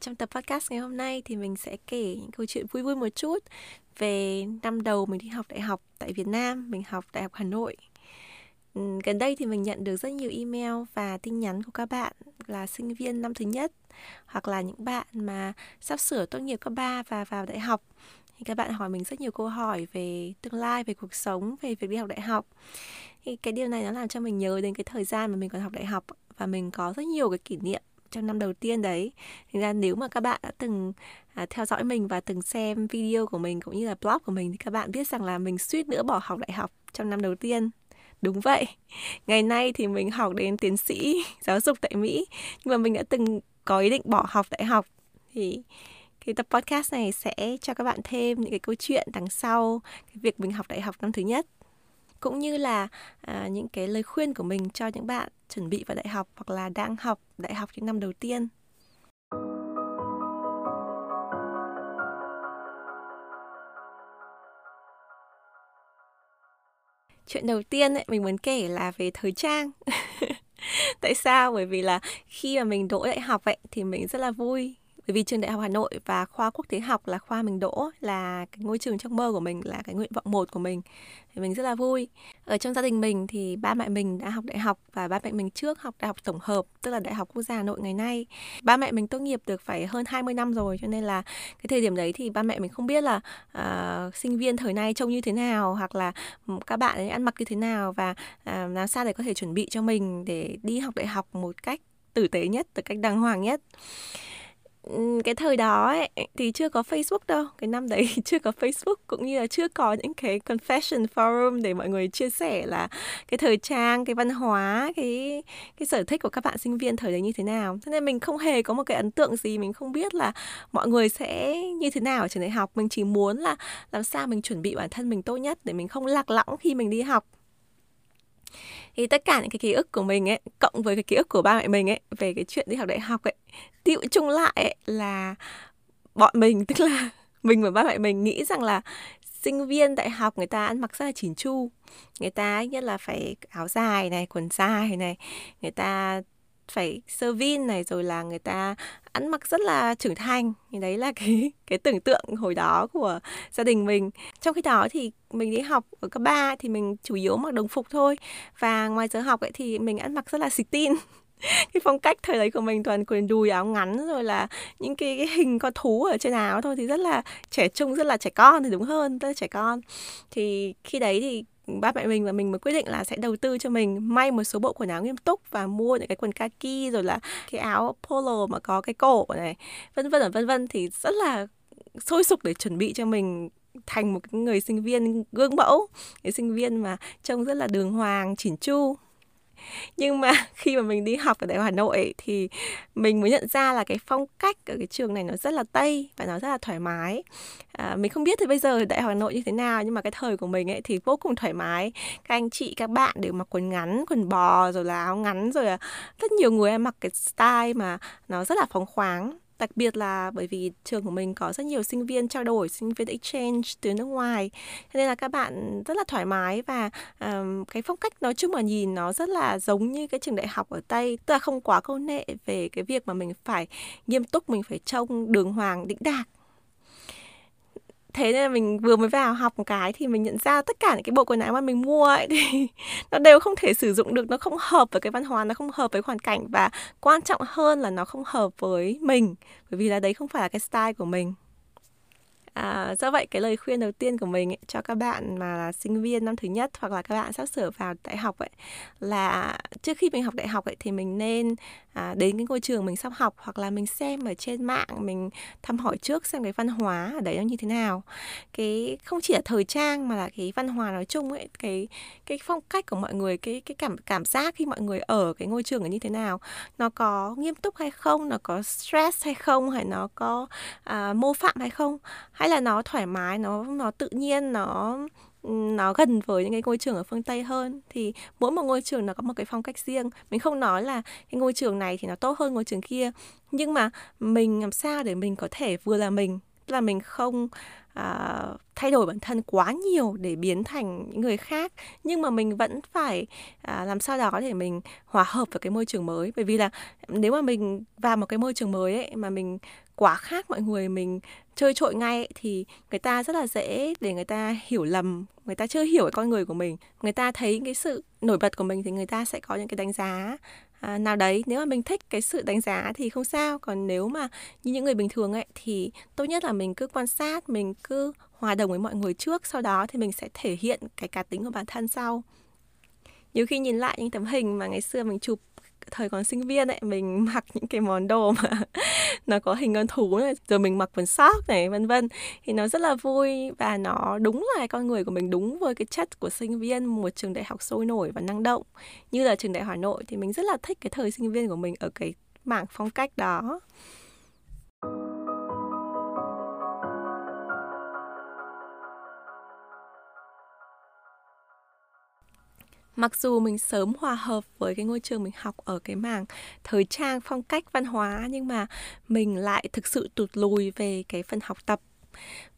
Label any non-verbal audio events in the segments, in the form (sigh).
Trong tập podcast ngày hôm nay thì mình sẽ kể những câu chuyện vui vui một chút về năm đầu mình đi học đại học tại Việt Nam, mình học Đại học Hà Nội. Ừ, gần đây thì mình nhận được rất nhiều email và tin nhắn của các bạn là sinh viên năm thứ nhất hoặc là những bạn mà sắp sửa tốt nghiệp cấp 3 và vào đại học thì các bạn hỏi mình rất nhiều câu hỏi về tương lai, về cuộc sống, về việc đi học đại học. Thì cái điều này nó làm cho mình nhớ đến cái thời gian mà mình còn học đại học và mình có rất nhiều cái kỷ niệm trong năm đầu tiên đấy. Thành ra nếu mà các bạn đã từng à, theo dõi mình và từng xem video của mình cũng như là blog của mình thì các bạn biết rằng là mình suýt nữa bỏ học đại học trong năm đầu tiên. Đúng vậy. Ngày nay thì mình học đến tiến sĩ (laughs) giáo dục tại mỹ. Nhưng mà mình đã từng có ý định bỏ học đại học. Thì cái tập podcast này sẽ cho các bạn thêm những cái câu chuyện đằng sau cái việc mình học đại học năm thứ nhất cũng như là à, những cái lời khuyên của mình cho những bạn chuẩn bị vào đại học hoặc là đang học đại học những năm đầu tiên. Chuyện đầu tiên ấy, mình muốn kể là về thời trang. (laughs) Tại sao? Bởi vì là khi mà mình đỗ đại học ấy thì mình rất là vui bởi vì trường đại học Hà Nội và khoa quốc tế học là khoa mình đỗ là cái ngôi trường trong mơ của mình là cái nguyện vọng một của mình. Thì mình rất là vui. Ở trong gia đình mình thì ba mẹ mình đã học đại học và ba mẹ mình trước học đại học tổng hợp tức là đại học quốc gia Hà Nội ngày nay. Ba mẹ mình tốt nghiệp được phải hơn 20 năm rồi cho nên là cái thời điểm đấy thì ba mẹ mình không biết là uh, sinh viên thời nay trông như thế nào hoặc là các bạn ấy ăn mặc như thế nào và uh, làm sao để có thể chuẩn bị cho mình để đi học đại học một cách tử tế nhất, một cách đàng hoàng nhất cái thời đó ấy, thì chưa có Facebook đâu. Cái năm đấy chưa có Facebook cũng như là chưa có những cái confession forum để mọi người chia sẻ là cái thời trang cái văn hóa cái cái sở thích của các bạn sinh viên thời đấy như thế nào. Thế nên mình không hề có một cái ấn tượng gì. Mình không biết là mọi người sẽ như thế nào ở trường đại học. Mình chỉ muốn là làm sao mình chuẩn bị bản thân mình tốt nhất để mình không lạc lõng khi mình đi học thì tất cả những cái ký ức của mình ấy cộng với cái ký ức của ba mẹ mình ấy về cái chuyện đi học đại học ấy tựu chung lại ấy, là bọn mình tức là (laughs) mình và ba mẹ mình nghĩ rằng là sinh viên đại học người ta ăn mặc rất là chỉn chu. Người ta nhất là phải áo dài này quần dài này người ta phải sơ vin này rồi là người ta ăn mặc rất là trưởng thành. Thì đấy là cái (laughs) cái tưởng tượng hồi đó của gia đình mình. Trong khi đó thì mình đi học ở cấp 3 thì mình chủ yếu mặc đồng phục thôi. Và ngoài giờ học ấy thì mình ăn mặc rất là xịt tin. (laughs) Cái phong cách thời đấy của mình toàn quần đùi áo ngắn rồi là những cái, cái hình con thú ở trên áo thôi thì rất là trẻ trung rất là trẻ con thì đúng hơn rất là trẻ con. Thì khi đấy thì ba mẹ mình và mình mới quyết định là sẽ đầu tư cho mình. May một số bộ quần áo nghiêm túc và mua những cái quần kaki rồi là cái áo polo mà có cái cổ này, vân vân vân vân thì rất là sôi sục để chuẩn bị cho mình thành một người sinh viên gương mẫu, cái sinh viên mà trông rất là đường hoàng, chỉn chu nhưng mà (laughs) khi mà mình đi học ở đại học Hà Nội thì mình mới nhận ra là cái phong cách ở cái trường này nó rất là tây và nó rất là thoải mái. À, mình không biết thì bây giờ đại học Hà Nội như thế nào nhưng mà cái thời của mình ấy thì vô cùng thoải mái. Các anh chị các bạn đều mặc quần ngắn quần bò rồi là áo ngắn rồi là rất nhiều người em mặc cái style mà nó rất là phóng khoáng đặc biệt là bởi vì trường của mình có rất nhiều sinh viên trao đổi sinh viên exchange từ nước ngoài. Cho nên là các bạn rất là thoải mái và um, cái phong cách nói chung mà nhìn nó rất là giống như cái trường đại học ở tây. Tức là không quá câu nệ về cái việc mà mình phải nghiêm túc mình phải trông đường hoàng đĩnh đạc thế nên là mình vừa mới vào học một cái thì mình nhận ra tất cả những cái bộ quần áo mà mình mua ấy thì (laughs) nó đều không thể sử dụng được, nó không hợp với cái văn hóa, nó không hợp với hoàn cảnh và quan trọng hơn là nó không hợp với mình. Bởi vì là đấy không phải là cái style của mình. À, do vậy cái lời khuyên đầu tiên của mình ấy, cho các bạn mà là sinh viên năm thứ nhất hoặc là các bạn sắp sửa vào đại học ấy là trước khi mình học đại học ấy thì mình nên à, đến cái ngôi trường mình sắp học hoặc là mình xem ở trên mạng mình thăm hỏi trước xem cái văn hóa ở đấy nó như thế nào. Cái không chỉ là thời trang mà là cái văn hóa nói chung ấy cái cái phong cách của mọi người cái cái cảm cảm giác khi mọi người ở cái ngôi trường là như thế nào nó có nghiêm túc hay không nó có stress hay không hay nó có à, mô phạm hay không hay hay là nó thoải mái, nó nó tự nhiên, nó nó gần với những cái ngôi trường ở phương Tây hơn? Thì mỗi một ngôi trường nó có một cái phong cách riêng. Mình không nói là cái ngôi trường này thì nó tốt hơn ngôi trường kia. Nhưng mà mình làm sao để mình có thể vừa là mình là mình không à, thay đổi bản thân quá nhiều để biến thành những người khác. Nhưng mà mình vẫn phải à, làm sao đó để mình hòa hợp với cái môi trường mới. Bởi vì là nếu mà mình vào một cái môi trường mới ấy mà mình quá khác mọi người mình chơi trội ngay ấy, thì người ta rất là dễ để người ta hiểu lầm người ta chưa hiểu cái con người của mình. Người ta thấy cái sự nổi bật của mình thì người ta sẽ có những cái đánh giá à, nào đấy nếu mà mình thích cái sự đánh giá thì không sao. Còn nếu mà như những người bình thường ấy thì tốt nhất là mình cứ quan sát mình cứ hòa đồng với mọi người trước sau đó thì mình sẽ thể hiện cái cá tính của bản thân sau. Nhiều khi nhìn lại những tấm hình mà ngày xưa mình chụp thời còn sinh viên ấy, mình (laughs) mặc những cái món đồ mà (laughs) nó có hình con thú này, rồi mình mặc quần sóc này, vân vân. Thì nó rất là vui và nó đúng là con người của mình đúng với cái chất của sinh viên một trường đại học sôi nổi và năng động. Như là trường đại học Hà Nội thì mình rất là thích cái thời sinh viên của mình ở cái mảng phong cách đó. Mặc dù mình sớm hòa hợp với cái ngôi trường mình học ở cái mảng thời trang phong cách văn hóa nhưng mà mình lại thực sự tụt lùi về cái phần học tập.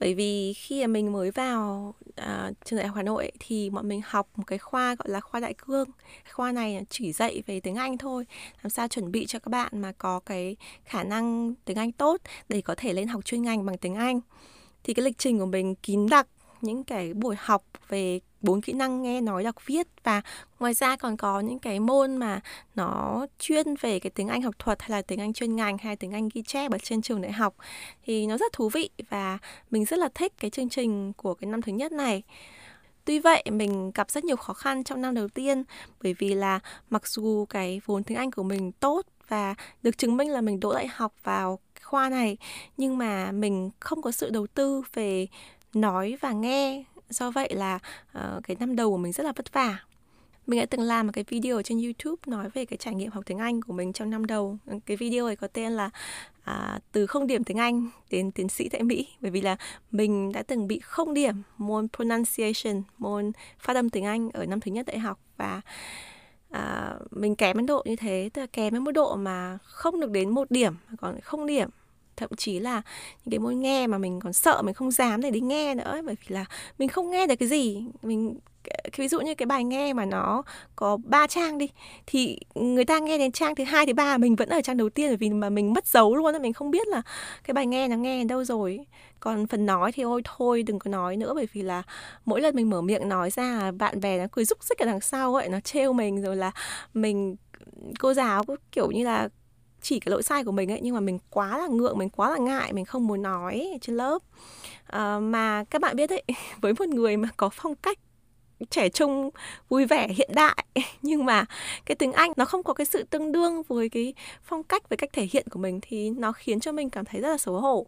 Bởi vì khi mà mình mới vào uh, trường đại học Hà Nội thì bọn mình học một cái khoa gọi là khoa đại cương. Khoa này chỉ dạy về tiếng Anh thôi làm sao chuẩn bị cho các bạn mà có cái khả năng tiếng Anh tốt để có thể lên học chuyên ngành bằng tiếng Anh. Thì cái lịch trình của mình kín đặc những cái buổi học về bốn kỹ năng nghe nói, đọc, viết và ngoài ra còn có những cái môn mà nó chuyên về cái tiếng Anh học thuật hay là tiếng Anh chuyên ngành hay tiếng Anh ghi chép ở trên trường đại học thì nó rất thú vị và mình rất là thích cái chương trình của cái năm thứ nhất này. Tuy vậy, mình gặp rất nhiều khó khăn trong năm đầu tiên, bởi vì là mặc dù cái vốn tiếng Anh của mình tốt và được chứng minh là mình đỗ đại học vào khoa này, nhưng mà mình không có sự đầu tư về nói và nghe do vậy là uh, cái năm đầu của mình rất là vất vả. Mình đã từng làm một cái video trên YouTube nói về cái trải nghiệm học tiếng Anh của mình trong năm đầu. Cái video ấy có tên là à, từ không điểm tiếng Anh đến tiến sĩ tại Mỹ. Bởi vì là mình đã từng bị không điểm môn pronunciation, môn phát âm tiếng Anh ở năm thứ nhất đại học và à, mình kém đến độ như thế, tức là kém đến mức độ mà không được đến một điểm còn không điểm thậm chí là những cái môn nghe mà mình còn sợ mình không dám để đi nghe nữa ấy, bởi vì là mình không nghe được cái gì. Mình ví dụ như cái bài nghe mà nó có ba trang đi thì người ta nghe đến trang thứ hai thứ ba mình vẫn ở trang đầu tiên vì mà mình mất dấu luôn mình không biết là cái bài nghe nó nghe đến đâu rồi còn phần nói thì ôi thôi đừng có nói nữa bởi vì là mỗi lần mình mở miệng nói ra bạn bè nó cười rúc rích ở đằng sau ấy nó trêu mình rồi là mình cô giáo kiểu như là chỉ cái lỗi sai của mình ấy nhưng mà mình quá là ngượng mình quá là ngại mình không muốn nói trên lớp. À, mà các bạn biết đấy (laughs) với một người mà có phong cách trẻ trung vui vẻ hiện đại (laughs) nhưng mà cái tiếng Anh nó không có cái sự tương đương với cái phong cách với cách thể hiện của mình thì nó khiến cho mình cảm thấy rất là xấu hổ.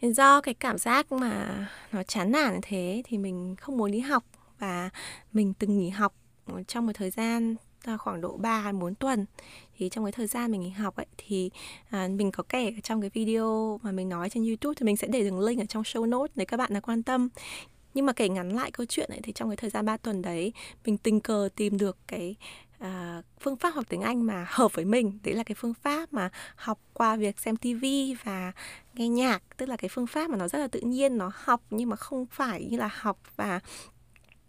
Do cái cảm giác mà nó chán nản như thế thì mình không muốn đi học và mình từng nghỉ học trong một thời gian À, khoảng độ 3 4 tuần. Thì trong cái thời gian mình học ấy thì à, mình có kể trong cái video mà mình nói trên YouTube thì mình sẽ để đường link ở trong show notes nếu các bạn nào quan tâm. Nhưng mà kể ngắn lại câu chuyện ấy thì trong cái thời gian 3 tuần đấy mình tình cờ tìm được cái à, phương pháp học tiếng Anh mà hợp với mình. Đấy là cái phương pháp mà học qua việc xem TV và nghe nhạc. Tức là cái phương pháp mà nó rất là tự nhiên nó học nhưng mà không phải như là học và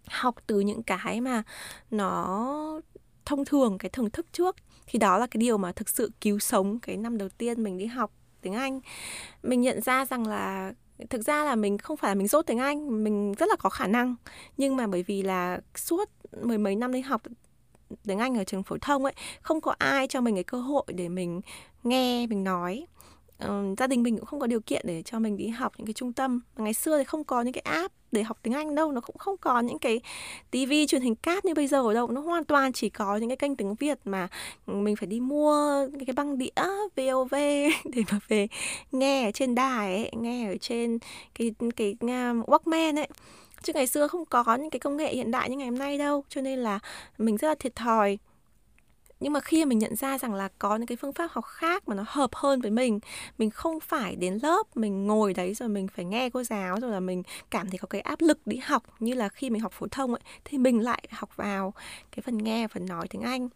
học từ những cái mà nó thông thường, cái thưởng thức trước. Thì đó là cái điều mà thực sự cứu sống cái năm đầu tiên mình đi học tiếng Anh. Mình nhận ra rằng là, thực ra là mình không phải là mình dốt tiếng Anh, mình rất là có khả năng. Nhưng mà bởi vì là suốt mười mấy năm đi học tiếng Anh ở trường phổ thông ấy, không có ai cho mình cái cơ hội để mình nghe, mình nói uh, gia đình mình cũng không có điều kiện để cho mình đi học những cái trung tâm. Ngày xưa thì không có những cái app để học tiếng Anh đâu nó cũng không có những cái tivi truyền hình cáp như bây giờ ở đâu. Nó hoàn toàn chỉ có những cái kênh tiếng Việt mà ừ, mình phải đi mua cái, cái băng đĩa VOV (laughs) để mà về nghe ở trên đài ấy, nghe ở trên cái cái, cái um, Walkman ấy. Chứ ngày xưa không có những cái công nghệ hiện đại như ngày hôm nay đâu cho nên là mình rất là thiệt thòi nhưng mà khi mình nhận ra rằng là có những cái phương pháp học khác mà nó hợp hơn với mình mình không phải đến lớp, mình ngồi đấy rồi mình phải nghe cô giáo rồi là mình cảm thấy có cái áp lực đi học như là khi mình học phổ thông ấy, thì mình lại học vào cái phần nghe, phần nói tiếng anh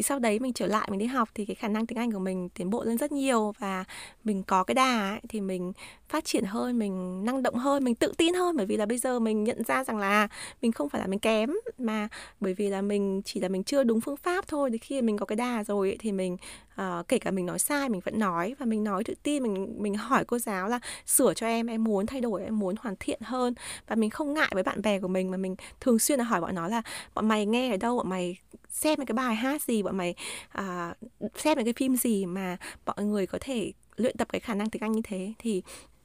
thì sau đấy mình trở lại mình đi học thì cái khả năng tiếng Anh của mình tiến bộ lên rất nhiều và mình có cái đà ấy, thì mình phát triển hơn mình năng động hơn mình tự tin hơn. Bởi vì là bây giờ mình nhận ra rằng là mình không phải là mình kém mà bởi vì là mình chỉ là mình chưa đúng phương pháp thôi. Thì khi mình có cái đà rồi ấy, thì mình uh, kể cả mình nói sai mình vẫn nói và mình nói tự tin. Mình mình hỏi cô giáo là sửa cho em em muốn thay đổi em muốn hoàn thiện hơn. Và mình không ngại với bạn bè của mình mà mình thường xuyên là hỏi bọn nó là bọn mày nghe ở đâu? Bọn mày xem cái bài hát gì bọn mày à, uh, xem cái phim gì mà mọi người có thể luyện tập cái khả năng tiếng Anh như thế. Thì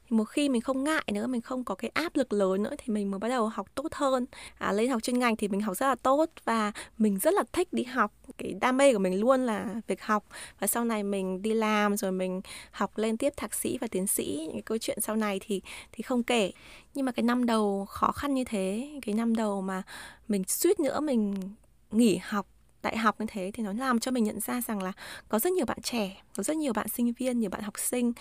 thì một khi mình không ngại nữa mình không có cái áp lực lớn nữa thì mình mới bắt đầu học tốt hơn. À, lên học chuyên ngành thì mình học rất là tốt và mình rất là thích đi học. Cái đam mê của mình luôn là việc học. Và sau này mình đi làm rồi mình học lên tiếp thạc sĩ và tiến sĩ những cái câu chuyện sau này thì thì không kể. Nhưng mà cái năm đầu khó khăn như thế cái năm đầu mà mình suýt nữa mình nghỉ học đại học như thế thì nó làm cho mình nhận ra rằng là có rất nhiều bạn trẻ, có rất nhiều bạn sinh viên, nhiều bạn học sinh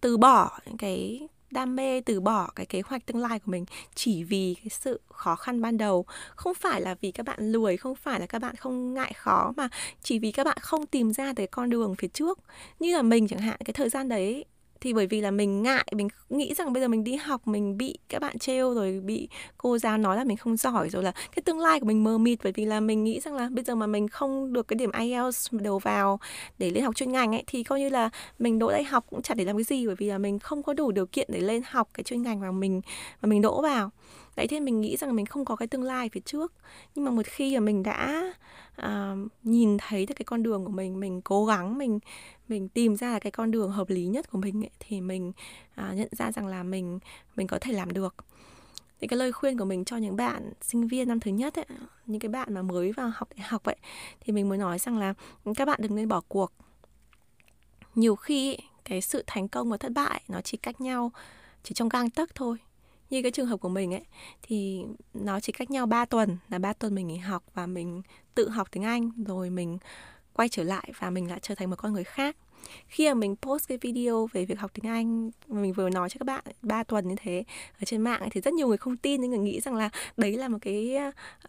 từ bỏ những cái đam mê, từ bỏ cái kế hoạch tương lai của mình chỉ vì cái sự khó khăn ban đầu. Không phải là vì các bạn lười, không phải là các bạn không ngại khó, mà chỉ vì các bạn không tìm ra cái con đường phía trước. Như là mình chẳng hạn, cái thời gian đấy thì bởi vì là mình ngại mình nghĩ rằng bây giờ mình đi học mình bị các bạn trêu rồi bị cô giáo nói là mình không giỏi rồi là cái tương lai của mình mờ mịt. Bởi vì là mình nghĩ rằng là bây giờ mà mình không được cái điểm IELTS đầu vào để lên học chuyên ngành ấy thì coi như là mình đỗ đại học cũng chẳng để làm cái gì. Bởi vì là mình không có đủ điều kiện để lên học cái chuyên ngành mà mình mà mình đỗ vào. Đấy thế mình nghĩ rằng mình không có cái tương lai phía trước. Nhưng mà một khi mà mình đã uh, nhìn thấy được cái con đường của mình mình cố gắng mình mình tìm ra cái con đường hợp lý nhất của mình ấy, thì mình à, nhận ra rằng là mình mình có thể làm được. Thì cái lời khuyên của mình cho những bạn sinh viên năm thứ nhất ấy, những cái bạn mà mới vào học đại học vậy thì mình muốn nói rằng là ừ, các bạn đừng nên bỏ cuộc. Nhiều khi cái sự thành công và thất bại nó chỉ cách nhau chỉ trong gang tấc thôi. Như cái trường hợp của mình ấy thì nó chỉ cách nhau 3 tuần là 3 tuần mình nghỉ học và mình tự học tiếng Anh rồi mình quay trở lại và mình lại trở thành một con người khác. Khi mà mình post cái video về việc học tiếng Anh mà mình vừa nói cho các bạn 3 tuần như thế ở trên mạng thì rất nhiều người không tin những người nghĩ rằng là đấy là một cái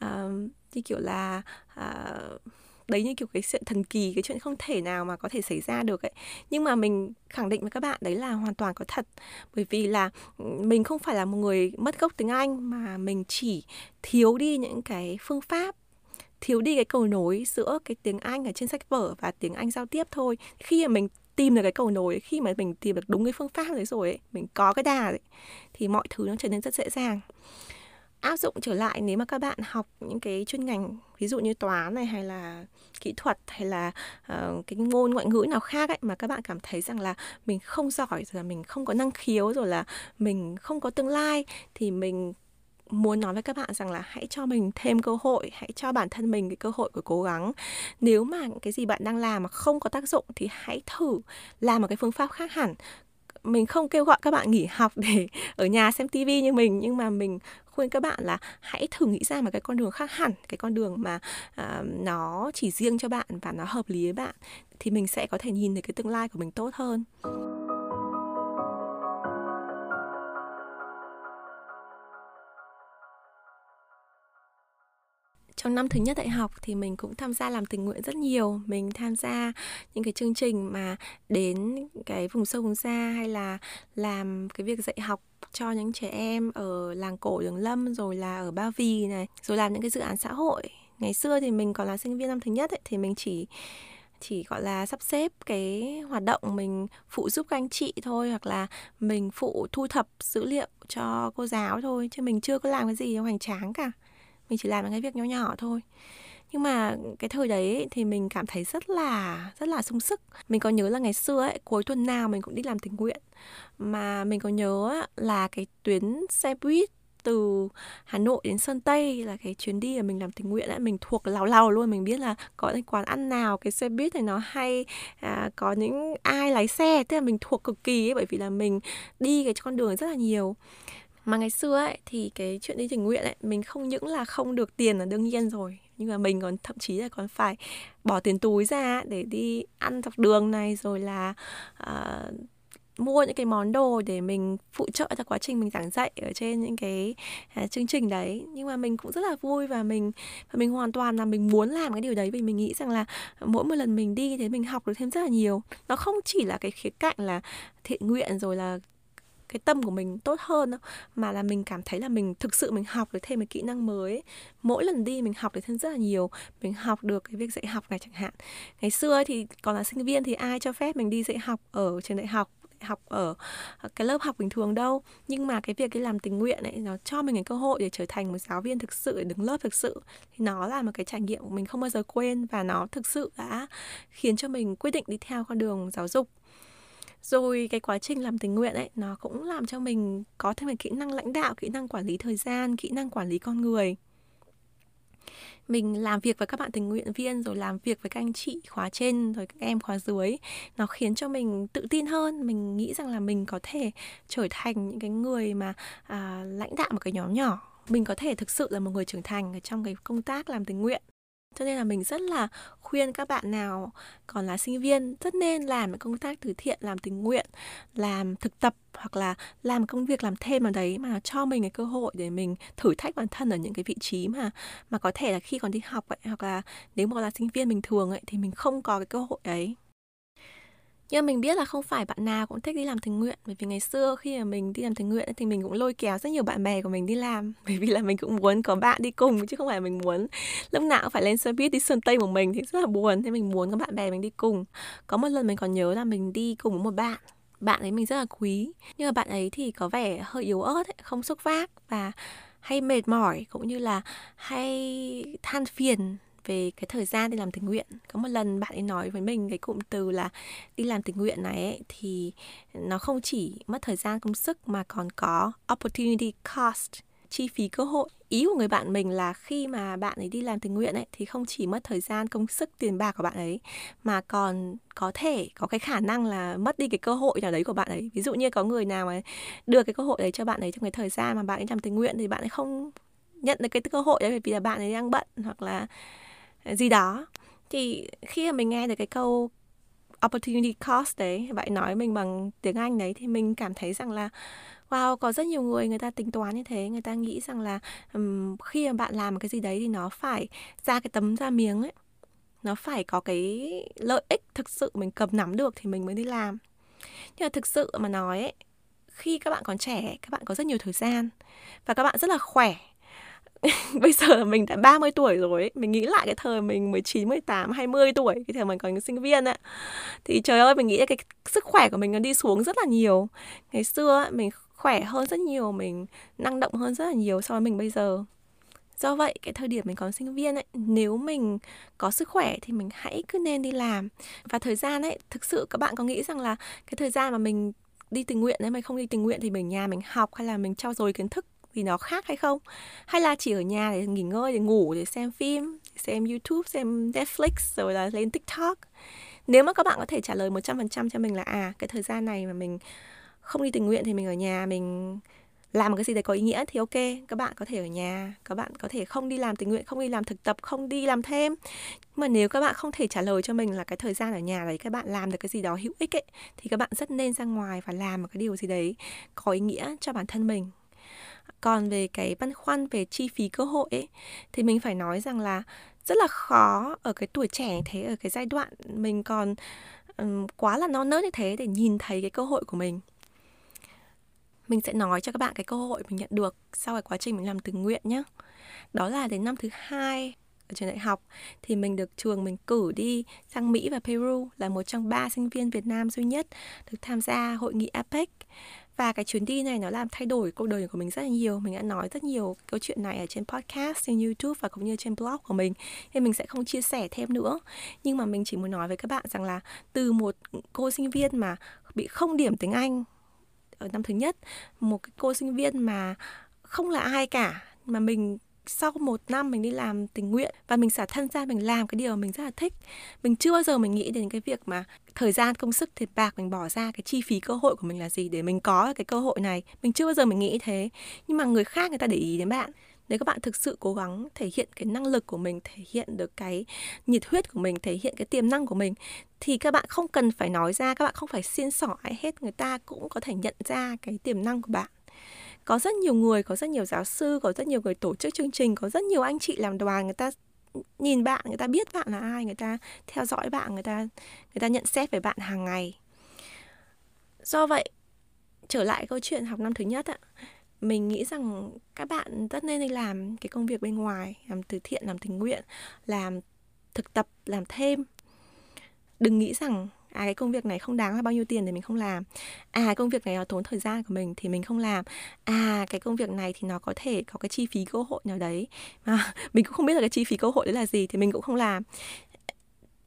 uh, như kiểu là uh, đấy như kiểu cái chuyện thần kỳ cái chuyện không thể nào mà có thể xảy ra được ấy. Nhưng mà mình khẳng định với các bạn đấy là hoàn toàn có thật. Bởi vì là ừ, mình không phải là một người mất gốc tiếng anh mà mình chỉ thiếu đi những cái phương pháp thiếu đi cái cầu nối giữa cái tiếng Anh ở trên sách vở và tiếng Anh giao tiếp thôi. Khi mà mình tìm được cái cầu nối, khi mà mình tìm được đúng cái phương pháp đấy rồi ấy, mình có cái đà ấy, thì mọi thứ nó trở nên rất dễ dàng áp dụng trở lại nếu mà các bạn học những cái chuyên ngành ví dụ như toán này hay là kỹ thuật hay là uh, cái ngôn ngoại ngữ nào khác ấy mà các bạn cảm thấy rằng là mình không giỏi rồi là mình không có năng khiếu rồi là mình không có tương lai thì mình muốn nói với các bạn rằng là hãy cho mình thêm cơ hội hãy cho bản thân mình cái cơ hội của cố gắng. Nếu mà cái gì bạn đang làm mà không có tác dụng thì hãy thử làm một cái phương pháp khác hẳn. Mình không kêu gọi các bạn nghỉ học để (laughs) ở nhà xem tivi như mình nhưng mà mình khuyên các bạn là hãy thử nghĩ ra một cái con đường khác hẳn cái con đường mà uh, nó chỉ riêng cho bạn và nó hợp lý với bạn thì mình sẽ có thể nhìn thấy cái tương lai của mình tốt hơn. Trong năm thứ nhất đại học thì mình cũng tham gia làm tình nguyện rất nhiều. Mình tham gia những cái chương trình mà đến cái vùng sâu vùng xa hay là làm cái việc dạy học cho những trẻ em ở làng cổ đường lâm rồi là ở ba vì này rồi làm những cái dự án xã hội. Ngày xưa thì mình còn là sinh viên năm thứ nhất ấy, thì mình chỉ chỉ gọi là sắp xếp cái hoạt động mình phụ giúp các anh chị thôi hoặc là mình phụ thu thập dữ liệu cho cô giáo thôi chứ mình chưa có làm cái gì hoành tráng cả mình chỉ làm những cái việc nhỏ nhỏ thôi. Nhưng mà cái thời đấy thì mình cảm thấy rất là rất là sung sức. Mình có nhớ là ngày xưa ấy cuối tuần nào mình cũng đi làm tình nguyện. Mà mình có nhớ là cái tuyến xe buýt từ Hà Nội đến Sơn Tây là cái chuyến đi mà mình làm tình nguyện ấy mình thuộc lào lào luôn. Mình biết là có những quán ăn nào cái xe buýt này nó hay à, có những ai lái xe. Tức là mình thuộc cực kỳ ấy bởi vì là mình đi cái con đường rất là nhiều mà ngày xưa ấy thì cái chuyện đi tình nguyện ấy mình không những là không được tiền là đương nhiên rồi. Nhưng mà mình còn thậm chí là còn phải bỏ tiền túi ra để đi ăn dọc đường này rồi là uh, mua những cái món đồ để mình phụ trợ cho quá trình mình giảng dạy ở trên những cái uh, chương trình đấy. Nhưng mà mình cũng rất là vui và mình và mình hoàn toàn là mình muốn làm cái điều đấy vì mình nghĩ rằng là mỗi một lần mình đi thì mình học được thêm rất là nhiều. Nó không chỉ là cái khía cạnh là thiện nguyện rồi là cái tâm của mình tốt hơn đâu mà là mình cảm thấy là mình thực sự mình học được thêm một kỹ năng mới mỗi lần đi mình học được thêm rất là nhiều, mình học được cái việc dạy học này chẳng hạn. Ngày xưa thì còn là sinh viên thì ai cho phép mình đi dạy học ở trường đại học học ở ờ, cái lớp học bình thường đâu. Nhưng mà cái việc cái làm tình nguyện ấy, nó cho mình cái cơ hội để trở thành một giáo viên thực sự để đứng lớp thực sự. Thì nó là một cái trải nghiệm của mình không bao giờ quên và nó thực sự đã khiến cho mình quyết định đi theo con đường giáo dục rồi cái quá trình làm tình nguyện ấy nó cũng làm cho mình có thêm cái kỹ năng lãnh đạo kỹ năng quản lý thời gian kỹ năng quản lý con người. Mình làm việc với các bạn tình nguyện viên rồi làm việc với các anh chị khóa trên rồi các em khóa dưới nó khiến cho mình tự tin hơn. Mình nghĩ rằng là mình có thể trở thành những cái người mà à, lãnh đạo một cái nhóm nhỏ. Mình có thể thực sự là một người trưởng thành ở trong cái công tác làm tình nguyện cho nên là mình rất là khuyên các bạn nào còn là sinh viên rất nên làm những công tác từ thiện, làm tình nguyện, làm thực tập hoặc là làm công việc làm thêm vào đấy mà cho mình cái cơ hội để mình thử thách bản thân ở những cái vị trí mà mà có thể là khi còn đi học vậy hoặc là nếu mà là sinh viên bình thường ấy, thì mình không có cái cơ hội ấy nhưng mình biết là không phải bạn nào cũng thích đi làm tình nguyện. Bởi vì ngày xưa khi mà mình đi làm tình nguyện thì mình cũng lôi kéo rất nhiều bạn bè của mình đi làm. (laughs) Bởi vì là mình cũng muốn có bạn đi cùng chứ không phải mình muốn lúc nào cũng phải lên xe buýt đi sơn tây một mình thì rất là buồn. Thế mình muốn có bạn bè mình đi cùng. Có một lần mình còn nhớ là mình đi cùng với một bạn. Bạn ấy mình rất là quý. Nhưng mà bạn ấy thì có vẻ hơi yếu ớt ấy, không xúc phát và hay mệt mỏi cũng như là hay than phiền về cái thời gian đi làm tình nguyện. Có một lần bạn ấy nói với mình cái cụm từ là đi làm tình nguyện này ấy, thì nó không chỉ mất thời gian công sức mà còn có opportunity cost chi phí cơ hội. Ý của người bạn mình là khi mà bạn ấy đi làm tình nguyện ấy thì không chỉ mất thời gian công sức tiền bạc của bạn ấy mà còn có thể có cái khả năng là mất đi cái cơ hội nào đấy của bạn ấy. Ví dụ như có người nào mà đưa cái cơ hội đấy cho bạn ấy trong cái thời gian mà bạn ấy làm tình nguyện thì bạn ấy không nhận được cái cơ hội đấy bởi vì là bạn ấy đang bận hoặc là gì đó. Thì khi mà mình nghe được cái câu opportunity cost đấy bạn nói mình bằng tiếng Anh đấy thì mình cảm thấy rằng là wow có rất nhiều người người ta tính toán như thế người ta nghĩ rằng là um, khi mà bạn làm cái gì đấy thì nó phải ra cái tấm ra miếng ấy. Nó phải có cái lợi ích thực sự mình cầm nắm được thì mình mới đi làm. Nhưng mà thực sự mà nói ấy, khi các bạn còn trẻ các bạn có rất nhiều thời gian và các bạn rất là khỏe. (laughs) bây giờ là mình đã 30 tuổi rồi ấy. Mình nghĩ lại cái thời mình 19, 18, 20 tuổi Cái thời mình còn sinh viên ấy. Thì trời ơi mình nghĩ cái sức khỏe của mình nó đi xuống rất là nhiều Ngày xưa mình khỏe hơn rất nhiều Mình năng động hơn rất là nhiều so với mình bây giờ Do vậy cái thời điểm mình còn sinh viên ấy Nếu mình có sức khỏe thì mình hãy cứ nên đi làm Và thời gian ấy Thực sự các bạn có nghĩ rằng là Cái thời gian mà mình đi tình nguyện ấy Mình không đi tình nguyện thì mình nhà mình học Hay là mình trao dồi kiến thức vì nó khác hay không? Hay là chỉ ở nhà để nghỉ ngơi, để ngủ, để xem phim, xem youtube, xem netflix, rồi là lên tiktok? Nếu mà các bạn có thể trả lời 100% cho mình là à cái thời gian này mà mình không đi tình nguyện thì mình ở nhà, mình làm một cái gì đấy có ý nghĩa thì ok, các bạn có thể ở nhà, các bạn có thể không đi làm tình nguyện, không đi làm thực tập, không đi làm thêm. Mà nếu các bạn không thể trả lời cho mình là cái thời gian ở nhà đấy các bạn làm được cái gì đó hữu ích ấy, thì các bạn rất nên ra ngoài và làm một cái điều gì đấy có ý nghĩa cho bản thân mình còn về cái băn khoăn về chi phí cơ hội ấy thì mình phải nói rằng là rất là khó ở cái tuổi trẻ như thế ở cái giai đoạn mình còn um, quá là non nớt như thế để nhìn thấy cái cơ hội của mình. Mình sẽ nói cho các bạn cái cơ hội mình nhận được sau cái quá trình mình làm tình nguyện nhé đó là đến năm thứ hai ở trường đại học thì mình được trường mình cử đi sang Mỹ và Peru là một trong ba sinh viên Việt Nam duy nhất được tham gia hội nghị APEC và cái chuyến đi này nó làm thay đổi cuộc đời của mình rất là nhiều. Mình đã nói rất nhiều câu chuyện này ở trên podcast, trên youtube và cũng như trên blog của mình. Nên mình sẽ không chia sẻ thêm nữa. Nhưng mà mình chỉ muốn nói với các bạn rằng là từ một cô sinh viên mà bị không điểm tiếng anh ở năm thứ nhất, một cái cô sinh viên mà không là ai cả, mà mình sau một năm mình đi làm tình nguyện và mình xả thân ra, mình làm cái điều mình rất là thích. Mình chưa bao giờ mình nghĩ đến cái việc mà thời gian, công sức tiền bạc mình bỏ ra, cái chi phí, cơ hội của mình là gì để mình có cái cơ hội này. Mình chưa bao giờ mình nghĩ thế. Nhưng mà người khác người ta để ý đến bạn. Nếu các bạn thực sự cố gắng thể hiện cái năng lực của mình, thể hiện được cái nhiệt huyết của mình, thể hiện cái tiềm năng của mình, thì các bạn không cần phải nói ra, các bạn không phải xin sỏi hết. Người ta cũng có thể nhận ra cái tiềm năng của bạn có rất nhiều người, có rất nhiều giáo sư, có rất nhiều người tổ chức chương trình, có rất nhiều anh chị làm đoàn, người ta nhìn bạn, người ta biết bạn là ai, người ta theo dõi bạn, người ta người ta nhận xét về bạn hàng ngày. Do vậy, trở lại câu chuyện học năm thứ nhất ạ, mình nghĩ rằng các bạn rất nên đi làm cái công việc bên ngoài, làm từ thiện, làm tình nguyện, làm thực tập, làm thêm. Đừng nghĩ rằng à cái công việc này không đáng là bao nhiêu tiền thì mình không làm. À công việc này nó tốn thời gian của mình thì mình không làm. À cái công việc này thì nó có thể có cái chi phí cơ hội nào đấy. (laughs) Mà mình cũng không biết là cái chi phí cơ hội đấy là gì thì mình cũng không làm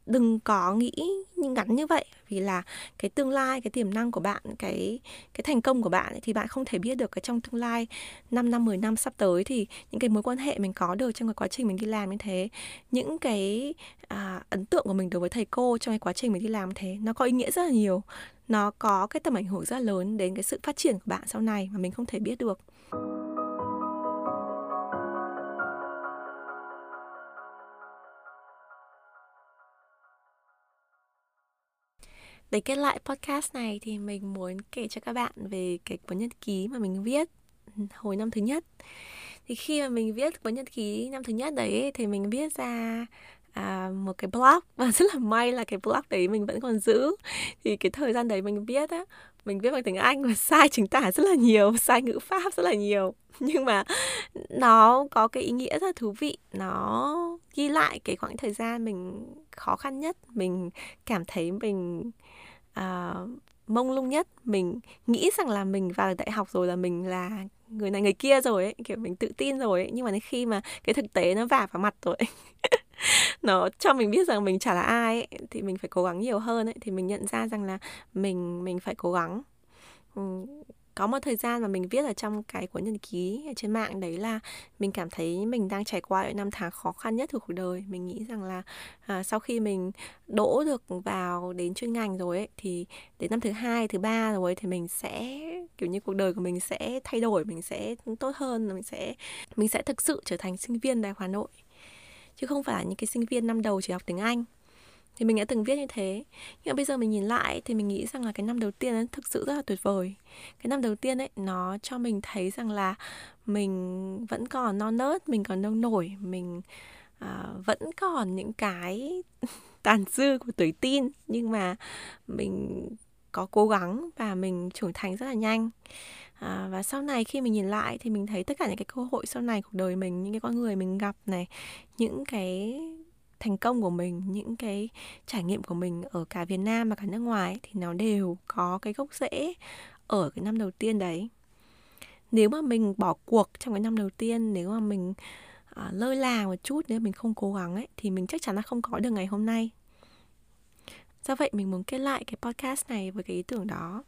đừng có nghĩ ngắn như vậy. Vì là cái tương lai cái tiềm năng của bạn cái cái thành công của bạn ấy, thì bạn không thể biết được cái trong tương lai 5 năm 10 năm sắp tới thì những cái mối quan hệ mình có được trong cái quá trình mình đi làm như thế. Những cái à, ấn tượng của mình đối với thầy cô trong cái quá trình mình đi làm như thế nó có ý nghĩa rất là nhiều. Nó có cái tầm ảnh hưởng rất là lớn đến cái sự phát triển của bạn sau này mà mình không thể biết được. Để kết lại podcast này thì mình muốn kể cho các bạn về cái cuốn nhật ký mà mình viết ừ, hồi năm thứ nhất. Thì khi mà mình viết cuốn nhật ký năm thứ nhất đấy thì mình viết ra à, một cái blog (laughs) và rất là may là cái blog đấy mình vẫn còn giữ. Thì cái thời gian đấy mình viết á mình viết bằng tiếng Anh và (laughs) sai chính tả rất là nhiều (laughs) sai ngữ pháp rất là nhiều. Nhưng mà nó có cái ý nghĩa rất là thú vị nó ghi lại cái khoảng thời gian mình khó khăn nhất mình cảm thấy mình uh, mông lung nhất. Mình nghĩ rằng là mình vào đại học rồi là mình là người này người kia rồi ấy kiểu mình tự tin rồi ấy. Nhưng mà đến khi mà cái thực tế nó vả vào mặt rồi (laughs) nó cho mình biết rằng mình chả là ai ấy, thì mình phải cố gắng nhiều hơn ấy. Thì mình nhận ra rằng là mình mình phải cố gắng. Ừ, có một thời gian mà mình viết ở trong cái cuốn nhật ký ở trên mạng đấy là mình cảm thấy mình đang trải qua những năm tháng khó khăn nhất của cuộc đời. Mình nghĩ rằng là à, sau khi mình đỗ được vào đến chuyên ngành rồi ấy thì đến năm thứ hai thứ ba rồi ấy, thì mình sẽ kiểu như cuộc đời của mình sẽ thay đổi mình sẽ tốt hơn mình sẽ mình sẽ thực sự trở thành sinh viên đại học hà nội. Chứ không phải là những cái sinh viên năm đầu chỉ học tiếng anh thì mình đã từng viết như thế. Nhưng mà bây giờ mình nhìn lại thì mình nghĩ rằng là cái năm đầu tiên ấy thực sự rất là tuyệt vời. Cái năm đầu tiên ấy nó cho mình thấy rằng là mình vẫn còn non nớt mình còn nông nổi mình uh, vẫn còn những cái (laughs) tàn dư của tuổi tin nhưng mà mình có cố gắng và mình trưởng thành rất là nhanh. À, và sau này khi mình nhìn lại thì mình thấy tất cả những cái cơ hội sau này cuộc đời mình những cái con người mình gặp này những cái thành công của mình những cái trải nghiệm của mình ở cả Việt Nam và cả nước ngoài thì nó đều có cái gốc rễ ở cái năm đầu tiên đấy. Nếu mà mình bỏ cuộc trong cái năm đầu tiên nếu mà mình à, lơ là một chút nếu mình không cố gắng ấy thì mình chắc chắn là không có được ngày hôm nay. Do vậy mình muốn kết lại cái podcast này với cái ý tưởng đó.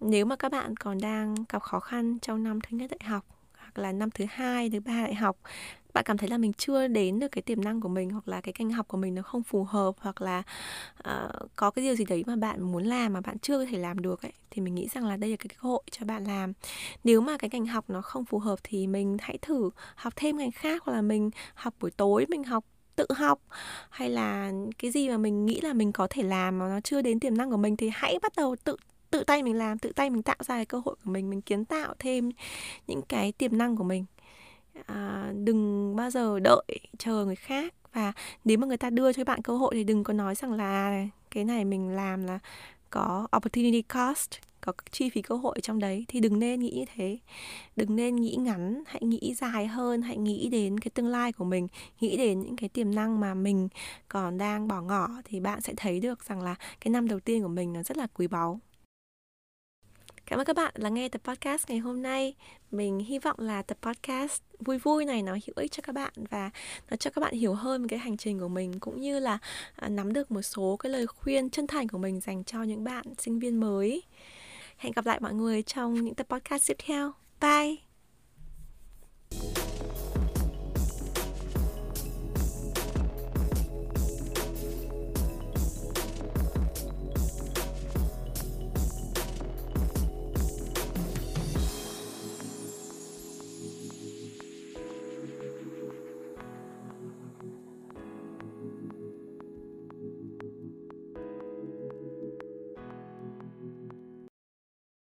Nếu mà các bạn còn đang gặp khó khăn trong năm thứ nhất đại học hoặc là năm thứ hai thứ ba đại học bạn cảm thấy là mình chưa đến được cái tiềm năng của mình hoặc là cái kênh học của mình nó không phù hợp hoặc là uh, có cái điều gì đấy mà bạn muốn làm mà bạn chưa có thể làm được ấy thì mình nghĩ rằng là đây là cái cơ hội cho bạn làm. Nếu mà cái ngành học nó không phù hợp thì mình hãy thử học thêm ngành khác hoặc là mình học buổi tối mình học tự học hay là cái gì mà mình nghĩ là mình có thể làm mà nó chưa đến tiềm năng của mình thì hãy bắt đầu tự tự tay mình làm tự tay mình tạo ra cái cơ hội của mình mình kiến tạo thêm những cái tiềm năng của mình à, đừng bao giờ đợi chờ người khác. Và nếu mà người ta đưa cho bạn cơ hội thì đừng có nói rằng là cái này mình làm là có opportunity cost có chi phí cơ hội trong đấy. Thì đừng nên nghĩ như thế. Đừng nên nghĩ ngắn hãy nghĩ dài hơn hãy nghĩ đến cái tương lai của mình. Nghĩ đến những cái tiềm năng mà mình còn đang bỏ ngỏ thì bạn sẽ thấy được rằng là cái năm đầu tiên của mình nó rất là quý báu. Cảm ơn các bạn lắng nghe tập podcast ngày hôm nay. Mình hy vọng là tập podcast vui vui này nó hữu ích cho các bạn và nó cho các bạn hiểu hơn cái hành trình của mình, cũng như là à, nắm được một số cái lời khuyên chân thành của mình dành cho những bạn sinh viên mới. Hẹn gặp lại mọi người trong những tập podcast tiếp theo. Bye!